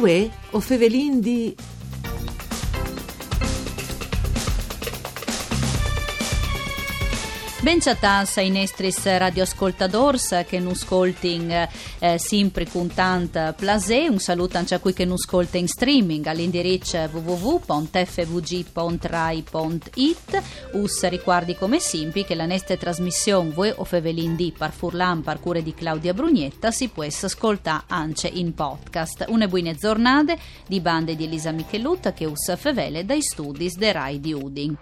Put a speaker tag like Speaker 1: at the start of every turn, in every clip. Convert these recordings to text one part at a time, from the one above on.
Speaker 1: Uè, o fevelin di
Speaker 2: Benciatans ai nostris radioascoltadors che non ascoltin eh, sempre con tant plasè. Un saluto anche a cui che non ascolta in streaming all'indirizzo www.fvg.rai.it. Us ricordi come sempre che la nostra trasmissione Voi o Fevelin di par Furlan par cure di Claudia Brugnetta si può ascoltare anche in podcast. Una buone giornate di bande di Elisa Michelutta che us fevele dai studi de Rai di Udin.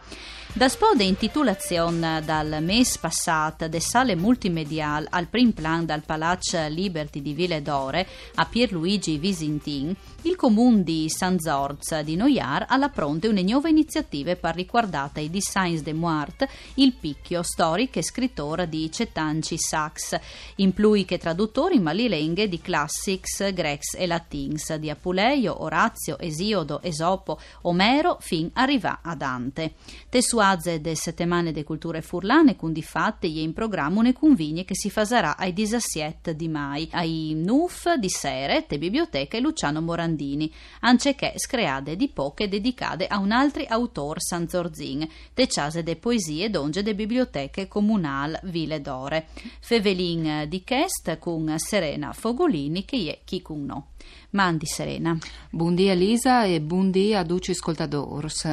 Speaker 2: Da spode intitolazione dal mese passato de sale multimedial al prim plan dal Palazzo Liberty di Ville d'Ore a Pierluigi Visintin, il comune di San Zorz di Noiar alla pronte una nuova iniziativa per riguardare i designs de Muart, il picchio storico e scrittore di Cetanci Sachs, in plui che traduttori malilenghe di classics grecs e latins, di Apuleio, Orazio, Esiodo, Esopo, Omero, fin arriva a Dante. Tesu suaze de settimane de culture furlane, con di fatte e in programma une convigne che si faserà ai 17 di mai, ai NUF di Seret e Biblioteca e Luciano Morandini, anche che screade di poche dedicate a un altro autore Sanzorzin, de ciase de poesie donge de biblioteche comunal Ville d'Ore. Fevelin di Chest con Serena Fogolini che è chi con no. Mandi Serena.
Speaker 3: Buondì Elisa e buondì a Duci Ascoltadors.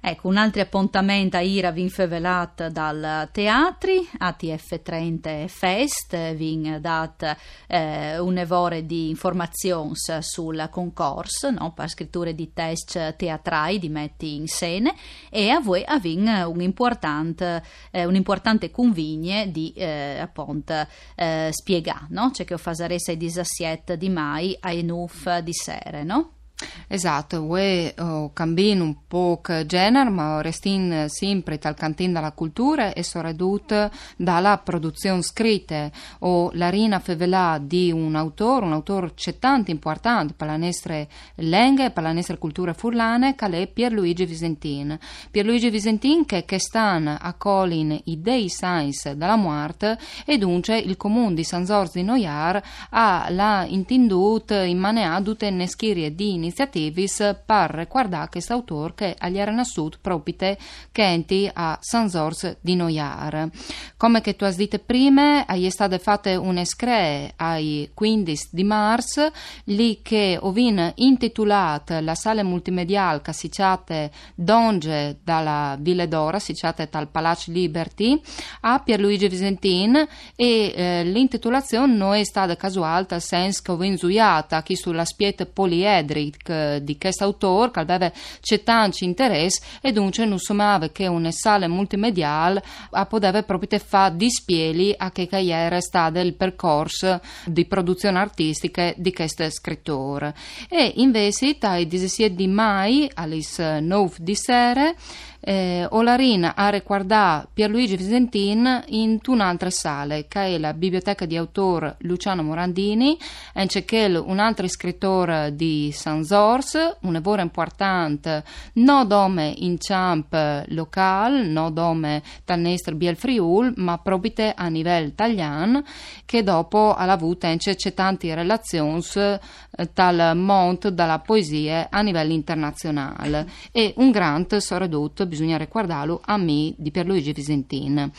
Speaker 2: Ecco, un altro appuntamento a Ira vin fevelat dal teatri, ATF30 Fest, vin dat eh, un'evore di informazioni sul concorso, no, per scritture di test teatrali di metti in scene e a voi avvin un importante, eh, importante convigne di eh, appunto eh, spiegare, no? C'è che ho fasaresse ai 17 di mai ai NUF di sere, no?
Speaker 3: Esatto, we oh, cambino un po' genere, ma restin sempre tal cantin dalla cultura e soprattutto dalla produzione scritta o la rina fevelà di un autore, un autore tanto importante per la nostra lingua per la nostra cultura furlane, che è Pierluigi Visentin. Pierluigi Visentin che, che sta a Colin i Dei Science della morte e dunque il comune di San Zorzi Noiar ha la intindut in manea tutte ne schirie di iniziativis per riguardare questo autore che agli era nasciuto proprio che a San Zors di Noiar. Come che tu hai detto prima, è state fatte un'escree ai 15 di marzo, lì che ho intitolata la sala multimediale che si chiama Donge dalla Ville d'Ora, si chiama dal Palazzo Liberty, a Pierluigi Visentin e eh, l'intitolazione non è stata casuale, senso che ho inzuiata qui sulla spiete di questo autore che aveva tanti interessi e dunque non somava che una sala multimediale poteva proprio fare dispieli a che era stato il percorso di produzione artistica di questo scrittore. E invece dai 17 di mai alle 9 di sera eh, Olarin ha riguardato Pierluigi Visentin in un'altra sala, che è la biblioteca di autore Luciano Morandini, c'è un altro scrittore di San Zors, un lavoro importante, non dome in champ local, non dome tannestre Biel Friul, ma proprio a livello italiano, che dopo ha avuto anche tante relazioni eh, tal mont dalla poesia a livello internazionale. E un grant soprattutto bisogna ricordarlo a me di Pierluigi Visentin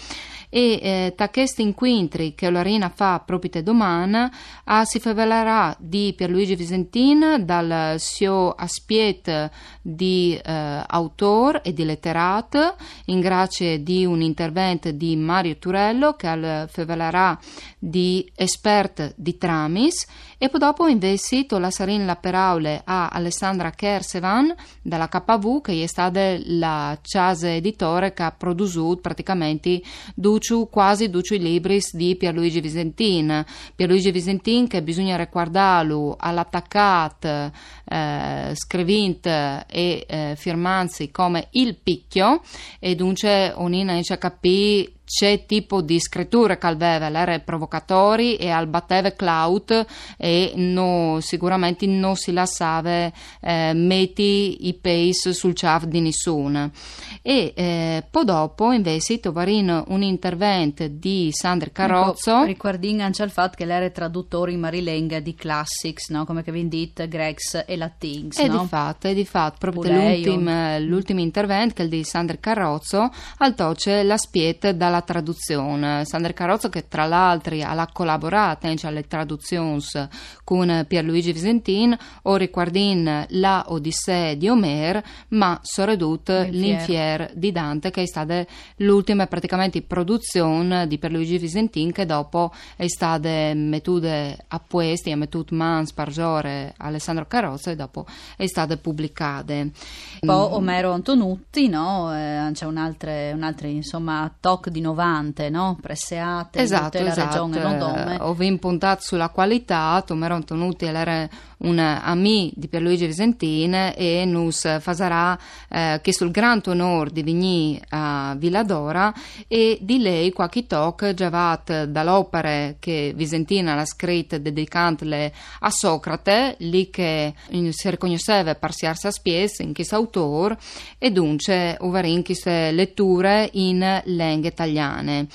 Speaker 3: e eh, da questi incontri che l'Arena fa proprio domani ah, si favelerà di Pierluigi Visentin dal suo aspetto di eh, autore e di letterato in grazie di un intervento di Mario Turello che favelerà di esperto di tramis. E poi dopo invece la Sarin la Peraule a Alessandra Kersevan dalla KV che è stata la casa editore che ha prodotto praticamente duciu, quasi duciu i libri di Pierluigi Visentin Pierluigi Visentin che bisogna ricordarlo all'attaccat eh, scrivint e eh, firmanzi come il picchio. E dunque onina ci capì c'è tipo di scrittura che aveva, provocatori e al batteve cloud e no, sicuramente non si lasciava eh, metti i pace sul ciaf di nessuno. E eh, poi dopo invece trovarino un intervento di Sandra Carrozzo.
Speaker 2: Ricordando anche il fatto che lei era traduttore in marilenga di classics, no? come che vi dite, grecs e latins.
Speaker 3: E
Speaker 2: no?
Speaker 3: di fatto, e di fatto, proprio l'ultimo, l'ultimo intervento che è il di Sandra Carrozzo, al toce la spiet dalla traduzione. Sandra Carrozzo che tra l'altro ha collaborato anche alle traduzioni con Pierluigi Visentin o riguardin la Odissea di Omer, ma soprattutto l'Infier di Dante che è stata l'ultima praticamente produzione di Pierluigi Visentin che dopo è stata mettute a puesti, a mettute mans per Alessandro Carrozzo e dopo è stata pubblicata.
Speaker 2: Poi Omero Antonutti, no? Eh, c'è un altro, un insomma talk di 90, no? Presseate,
Speaker 3: esatto,
Speaker 2: la
Speaker 3: esatto.
Speaker 2: regione Nodome.
Speaker 3: Ho impuntato sulla qualità, Omero Antonutti era un amico di Pierluigi Visentin e nus fasarà eh, che sul gran onore di venire a Villadora e di lei qualche talk giavat dall'opera che Visentina l'ha scritta dedicandole a Socrate, lì che si riconosceva per siarsa spies in questo autore e dunque uvarin queste letture in lingue italiane.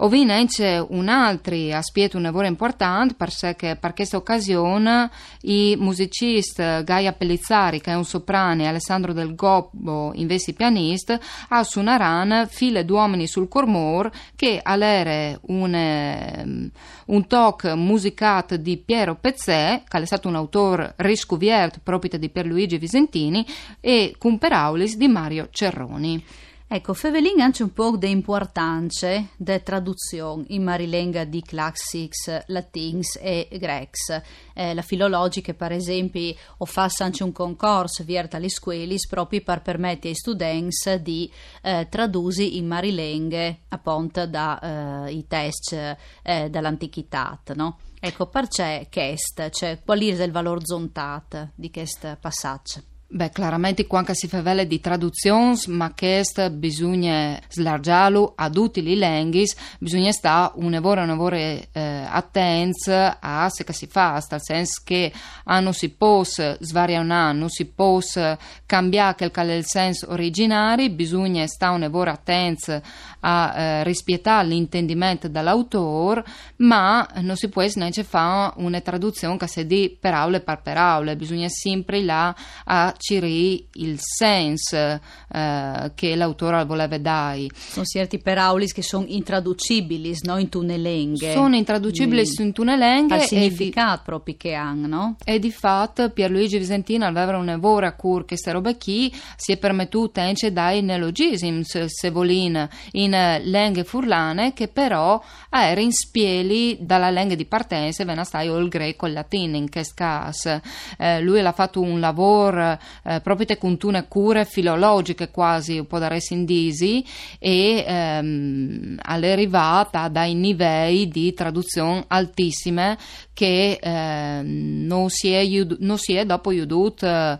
Speaker 3: Anche un altro aspetto, un lavoro importante perché per questa occasione i musicisti Gaia Pellizzari, che è un soprano, e Alessandro Del Gobbo, invece pianista, a suonaran file d'uomini sul Cormor che all'ere un, ehm, un talk musicato di Piero Pezzè, che è stato un autore riscoviert proprio di Pierluigi Visentini, e con Peraulis di Mario Cerroni.
Speaker 2: Ecco, Fevelin anche un po' di importanza della traduzione in marilenga di classics latins e grecs. Eh, la filologica, per esempio, o fa anche un concorso vierta alle scuole proprio per permettere ai studenti di eh, tradurre in marilenghe appunto dai eh, test eh, dall'antichità, no? Ecco, perché questo, cioè, qual è il valore zontato di questo passaggio?
Speaker 3: Beh, chiaramente quando si fa vele di traduzioni, ma questo bisogna slargiarlo a tutti i lingue, bisogna stare un lavoro, un lavoro eh, attenti a se che si fa, nel senso che ah, non si può svariare, non si può cambiare quel che è il senso originario, bisogna stare un lavoro attenti a eh, rispettare l'intendimento dell'autore, ma non si può neanche fare una traduzione che si di per aule per per aule, bisogna sempre là a carceri il senso eh, che l'autore voleva dare.
Speaker 2: Sono certi peraulis che sono intraducibili, no? in tunelenghe.
Speaker 3: Sono intraducibili mm. in tunelenghe.
Speaker 2: Al significato di, proprio che hanno, no?
Speaker 3: E di fatto Pierluigi Visentino aveva una vera cur che queste robe qui si è permettuta anche dai neologismi, se volin, in lingue furlane, che però erano in spieli dalla lingua di partenza, venne stai o il greco o il latino in questo caso. Eh, lui ha fatto un lavoro eh, proprio una cure filologiche quasi un po' da resindisi e ehm, all'arrivata dai livelli di traduzione altissime che eh, non, si è, non si è dopo aiutato eh,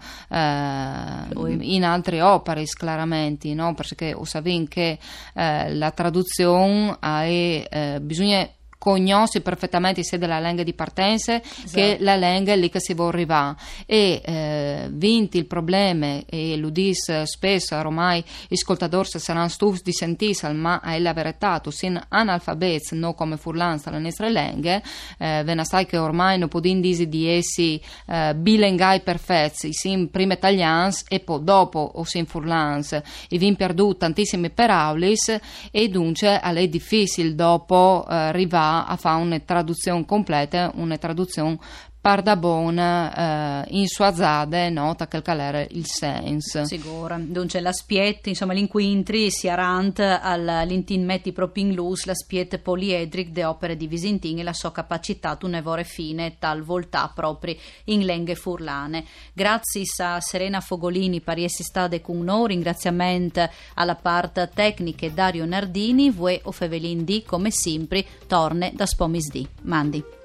Speaker 3: in altre opere chiaramente no? perché o sapete che eh, la traduzione ha, eh, bisogna conosce perfettamente sia della lingua di partenza esatto. che la lingua lì che si vuole arrivare e eh, vinti il problema e lo dice spesso ormai gli ascoltatori saranno stufi di sentirsi ma è la verità tu sei analfabeti non come furlanza le nostre lingue eh, ve ne sai che ormai non può dire di essi eh, bilingai perfetti sim prima italiani e poi dopo o sim furlanza e vi perduto tantissimi peraulis e dunque è difficile dopo eh, arrivare a fare una traduzione completa, una traduzione Pardabon eh, in sua zade nota che era il senso.
Speaker 2: Sicuro. Dunque la spiet, insomma l'inquintri si arant all'intin metti proprio in lus la spiet poliedric de opere di Visintin e la sua capacità tu nevore fine tal voltà proprio in lenghe furlane. Grazie a Serena Fogolini essere stata con noi, ringraziamento alla parte tecnica Dario Nardini, voi o Fevelin di come sempre torne da Spomis di. Mandi.